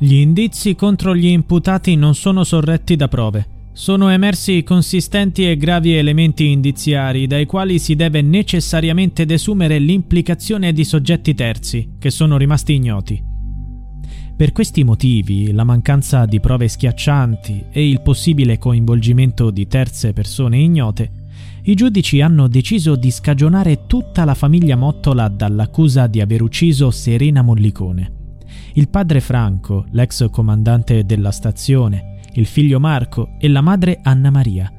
Gli indizi contro gli imputati non sono sorretti da prove. Sono emersi consistenti e gravi elementi indiziari dai quali si deve necessariamente desumere l'implicazione di soggetti terzi, che sono rimasti ignoti. Per questi motivi, la mancanza di prove schiaccianti e il possibile coinvolgimento di terze persone ignote, i giudici hanno deciso di scagionare tutta la famiglia Mottola dall'accusa di aver ucciso Serena Mollicone il padre Franco, l'ex comandante della stazione, il figlio Marco e la madre Anna Maria.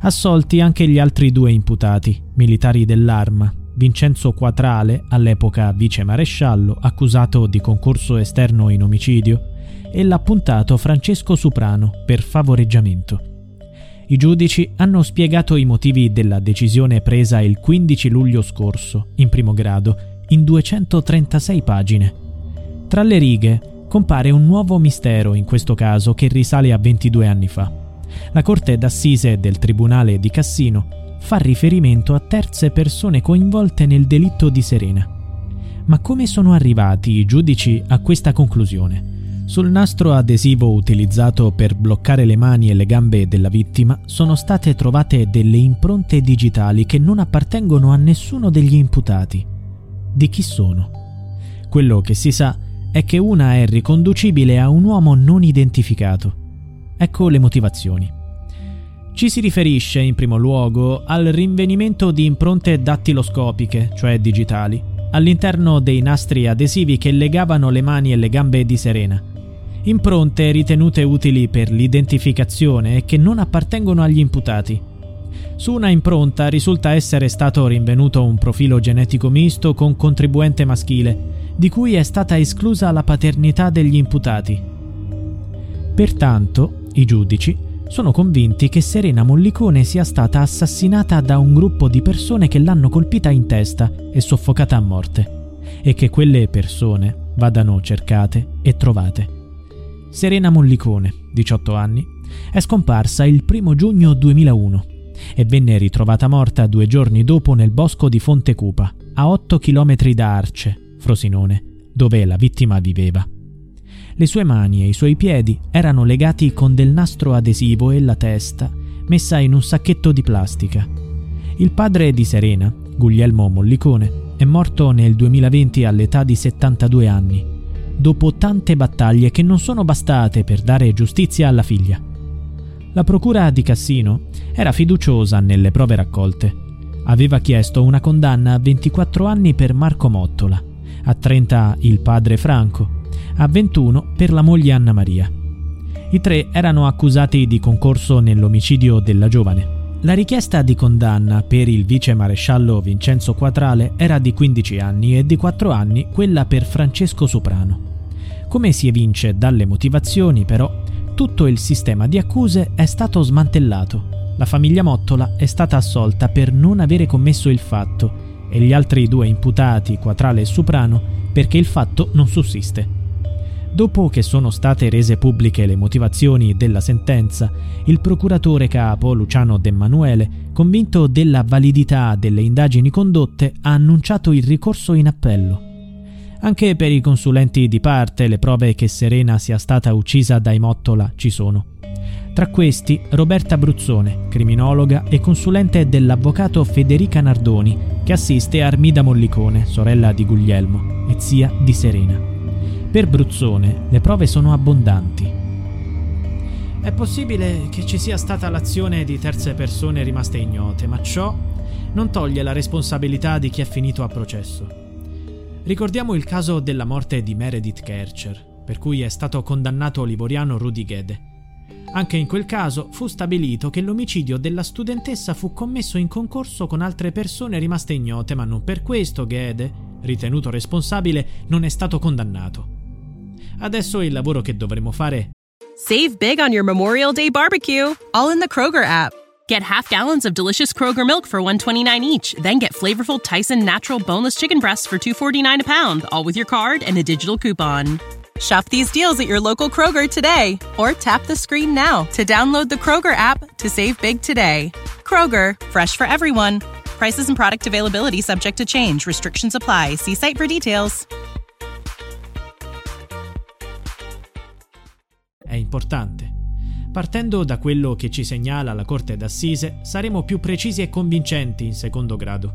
Assolti anche gli altri due imputati, militari dell'arma, Vincenzo Quatrale, all'epoca vicemaresciallo, accusato di concorso esterno in omicidio, e l'appuntato Francesco Suprano per favoreggiamento. I giudici hanno spiegato i motivi della decisione presa il 15 luglio scorso, in primo grado, in 236 pagine. Tra le righe compare un nuovo mistero in questo caso che risale a 22 anni fa. La Corte d'Assise del Tribunale di Cassino fa riferimento a terze persone coinvolte nel delitto di Serena. Ma come sono arrivati i giudici a questa conclusione? Sul nastro adesivo utilizzato per bloccare le mani e le gambe della vittima sono state trovate delle impronte digitali che non appartengono a nessuno degli imputati. Di chi sono? Quello che si sa è che una è riconducibile a un uomo non identificato. Ecco le motivazioni. Ci si riferisce in primo luogo al rinvenimento di impronte dattiloscopiche, cioè digitali, all'interno dei nastri adesivi che legavano le mani e le gambe di Serena. Impronte ritenute utili per l'identificazione e che non appartengono agli imputati. Su una impronta risulta essere stato rinvenuto un profilo genetico misto con contribuente maschile, di cui è stata esclusa la paternità degli imputati. Pertanto, i giudici sono convinti che Serena Mollicone sia stata assassinata da un gruppo di persone che l'hanno colpita in testa e soffocata a morte, e che quelle persone vadano cercate e trovate. Serena Mollicone, 18 anni, è scomparsa il 1 giugno 2001 e venne ritrovata morta due giorni dopo nel bosco di Fonte Cupa, a 8 km da Arce, Frosinone, dove la vittima viveva. Le sue mani e i suoi piedi erano legati con del nastro adesivo e la testa messa in un sacchetto di plastica. Il padre di Serena, Guglielmo Mollicone, è morto nel 2020 all'età di 72 anni, dopo tante battaglie che non sono bastate per dare giustizia alla figlia. La procura di Cassino era fiduciosa nelle prove raccolte. Aveva chiesto una condanna a 24 anni per Marco Mottola, a 30 il padre Franco, a 21 per la moglie Anna Maria. I tre erano accusati di concorso nell'omicidio della giovane. La richiesta di condanna per il vice maresciallo Vincenzo Quatrale era di 15 anni e di 4 anni quella per Francesco Soprano. Come si evince dalle motivazioni, però, tutto il sistema di accuse è stato smantellato. La famiglia Mottola è stata assolta per non avere commesso il fatto e gli altri due imputati, Quatrale e Suprano, perché il fatto non sussiste. Dopo che sono state rese pubbliche le motivazioni della sentenza, il procuratore capo Luciano De Manuele, convinto della validità delle indagini condotte, ha annunciato il ricorso in appello. Anche per i consulenti di parte le prove che Serena sia stata uccisa dai Mottola ci sono. Tra questi Roberta Bruzzone, criminologa e consulente dell'avvocato Federica Nardoni, che assiste Armida Mollicone, sorella di Guglielmo e zia di Serena. Per Bruzzone le prove sono abbondanti. È possibile che ci sia stata l'azione di terze persone rimaste ignote, ma ciò non toglie la responsabilità di chi è finito a processo. Ricordiamo il caso della morte di Meredith Kercher, per cui è stato condannato l'ivoriano Rudy Gede. Anche in quel caso fu stabilito che l'omicidio della studentessa fu commesso in concorso con altre persone rimaste ignote, ma non per questo Gede, ritenuto responsabile, non è stato condannato. Adesso il lavoro che dovremo fare. Save big on your Memorial Day barbecue, all in the Kroger app. Get half gallons of delicious Kroger milk for 1.29 each, then get flavorful Tyson natural boneless chicken breasts for 2.49 a pound, all with your card and a digital coupon. Shop these deals at your local Kroger today, or tap the screen now to download the Kroger app to save big today. Kroger, fresh for everyone. Prices and product availability subject to change. Restrictions apply. See site for details. è importante. Partendo da quello che ci segnala la Corte d'Assise, saremo più precisi e convincenti in secondo grado.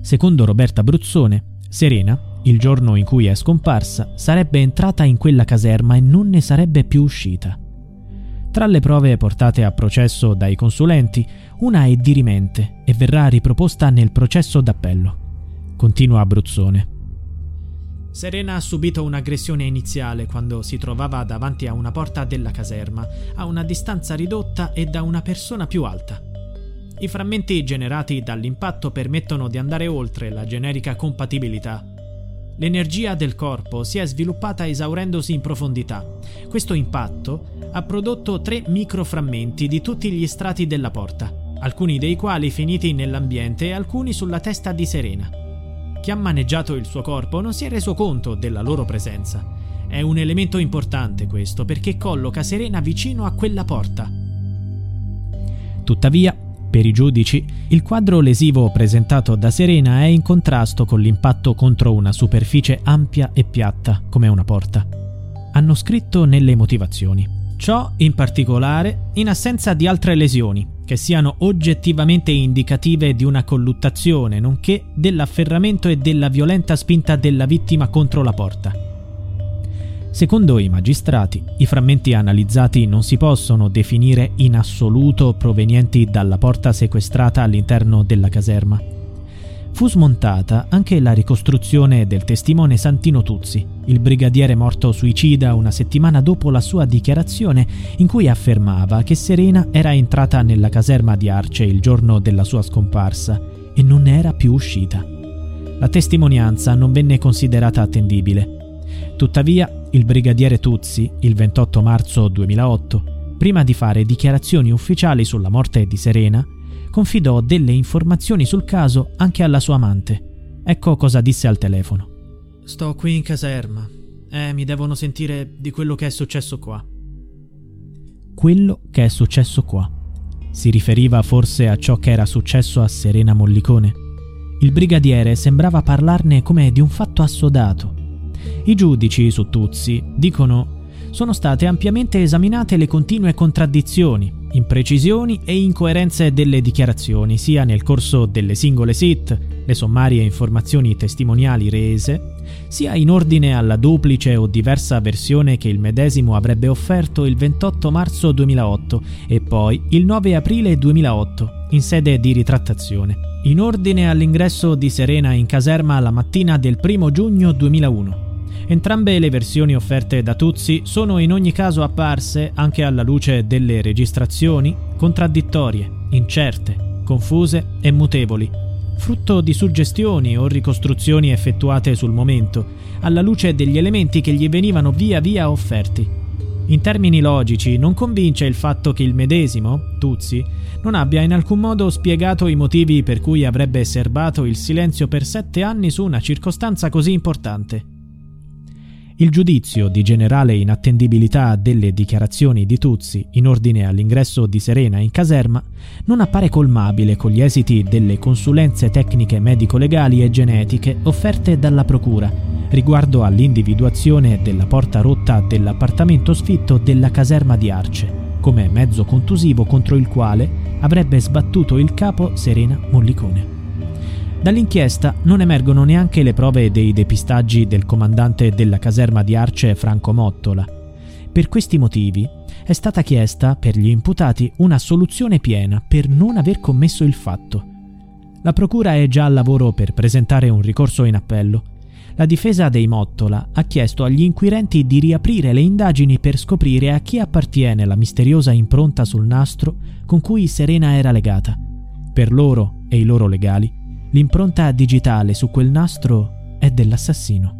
Secondo Roberta Bruzzone, Serena, il giorno in cui è scomparsa, sarebbe entrata in quella caserma e non ne sarebbe più uscita. Tra le prove portate a processo dai consulenti, una è dirimente e verrà riproposta nel processo d'appello. Continua Bruzzone. Serena ha subito un'aggressione iniziale quando si trovava davanti a una porta della caserma, a una distanza ridotta e da una persona più alta. I frammenti generati dall'impatto permettono di andare oltre la generica compatibilità. L'energia del corpo si è sviluppata esaurendosi in profondità. Questo impatto ha prodotto tre microframmenti di tutti gli strati della porta, alcuni dei quali finiti nell'ambiente e alcuni sulla testa di Serena. Chi ha maneggiato il suo corpo non si è reso conto della loro presenza. È un elemento importante questo perché colloca Serena vicino a quella porta. Tuttavia, per i giudici, il quadro lesivo presentato da Serena è in contrasto con l'impatto contro una superficie ampia e piatta come una porta. Hanno scritto nelle motivazioni. Ciò in particolare in assenza di altre lesioni, che siano oggettivamente indicative di una colluttazione, nonché dell'afferramento e della violenta spinta della vittima contro la porta. Secondo i magistrati, i frammenti analizzati non si possono definire in assoluto provenienti dalla porta sequestrata all'interno della caserma fu smontata anche la ricostruzione del testimone Santino Tuzzi, il brigadiere morto suicida una settimana dopo la sua dichiarazione in cui affermava che Serena era entrata nella caserma di Arce il giorno della sua scomparsa e non era più uscita. La testimonianza non venne considerata attendibile. Tuttavia, il brigadiere Tuzzi, il 28 marzo 2008, prima di fare dichiarazioni ufficiali sulla morte di Serena, confidò delle informazioni sul caso anche alla sua amante. Ecco cosa disse al telefono. Sto qui in caserma. Eh, mi devono sentire di quello che è successo qua. Quello che è successo qua. Si riferiva forse a ciò che era successo a Serena Mollicone? Il brigadiere sembrava parlarne come di un fatto assodato. I giudici su Tuzzi dicono sono state ampiamente esaminate le continue contraddizioni, imprecisioni e incoerenze delle dichiarazioni, sia nel corso delle singole sit, le sommarie informazioni testimoniali rese, sia in ordine alla duplice o diversa versione che il medesimo avrebbe offerto il 28 marzo 2008 e poi il 9 aprile 2008, in sede di ritrattazione, in ordine all'ingresso di Serena in caserma la mattina del 1 giugno 2001 Entrambe le versioni offerte da Tuzzi sono in ogni caso apparse, anche alla luce delle registrazioni, contraddittorie, incerte, confuse e mutevoli, frutto di suggestioni o ricostruzioni effettuate sul momento, alla luce degli elementi che gli venivano via via offerti. In termini logici, non convince il fatto che il medesimo, Tuzzi, non abbia in alcun modo spiegato i motivi per cui avrebbe serbato il silenzio per sette anni su una circostanza così importante. Il giudizio di generale inattendibilità delle dichiarazioni di Tuzzi in ordine all'ingresso di Serena in caserma non appare colmabile con gli esiti delle consulenze tecniche medico-legali e genetiche offerte dalla Procura riguardo all'individuazione della porta rotta dell'appartamento sfitto della caserma di Arce come mezzo contusivo contro il quale avrebbe sbattuto il capo Serena Mollicone. Dall'inchiesta non emergono neanche le prove dei depistaggi del comandante della caserma di Arce Franco Mottola. Per questi motivi è stata chiesta per gli imputati una soluzione piena per non aver commesso il fatto. La procura è già al lavoro per presentare un ricorso in appello. La difesa dei Mottola ha chiesto agli inquirenti di riaprire le indagini per scoprire a chi appartiene la misteriosa impronta sul nastro con cui Serena era legata. Per loro e i loro legali, l'impronta digitale su quel nastro è dell'assassino.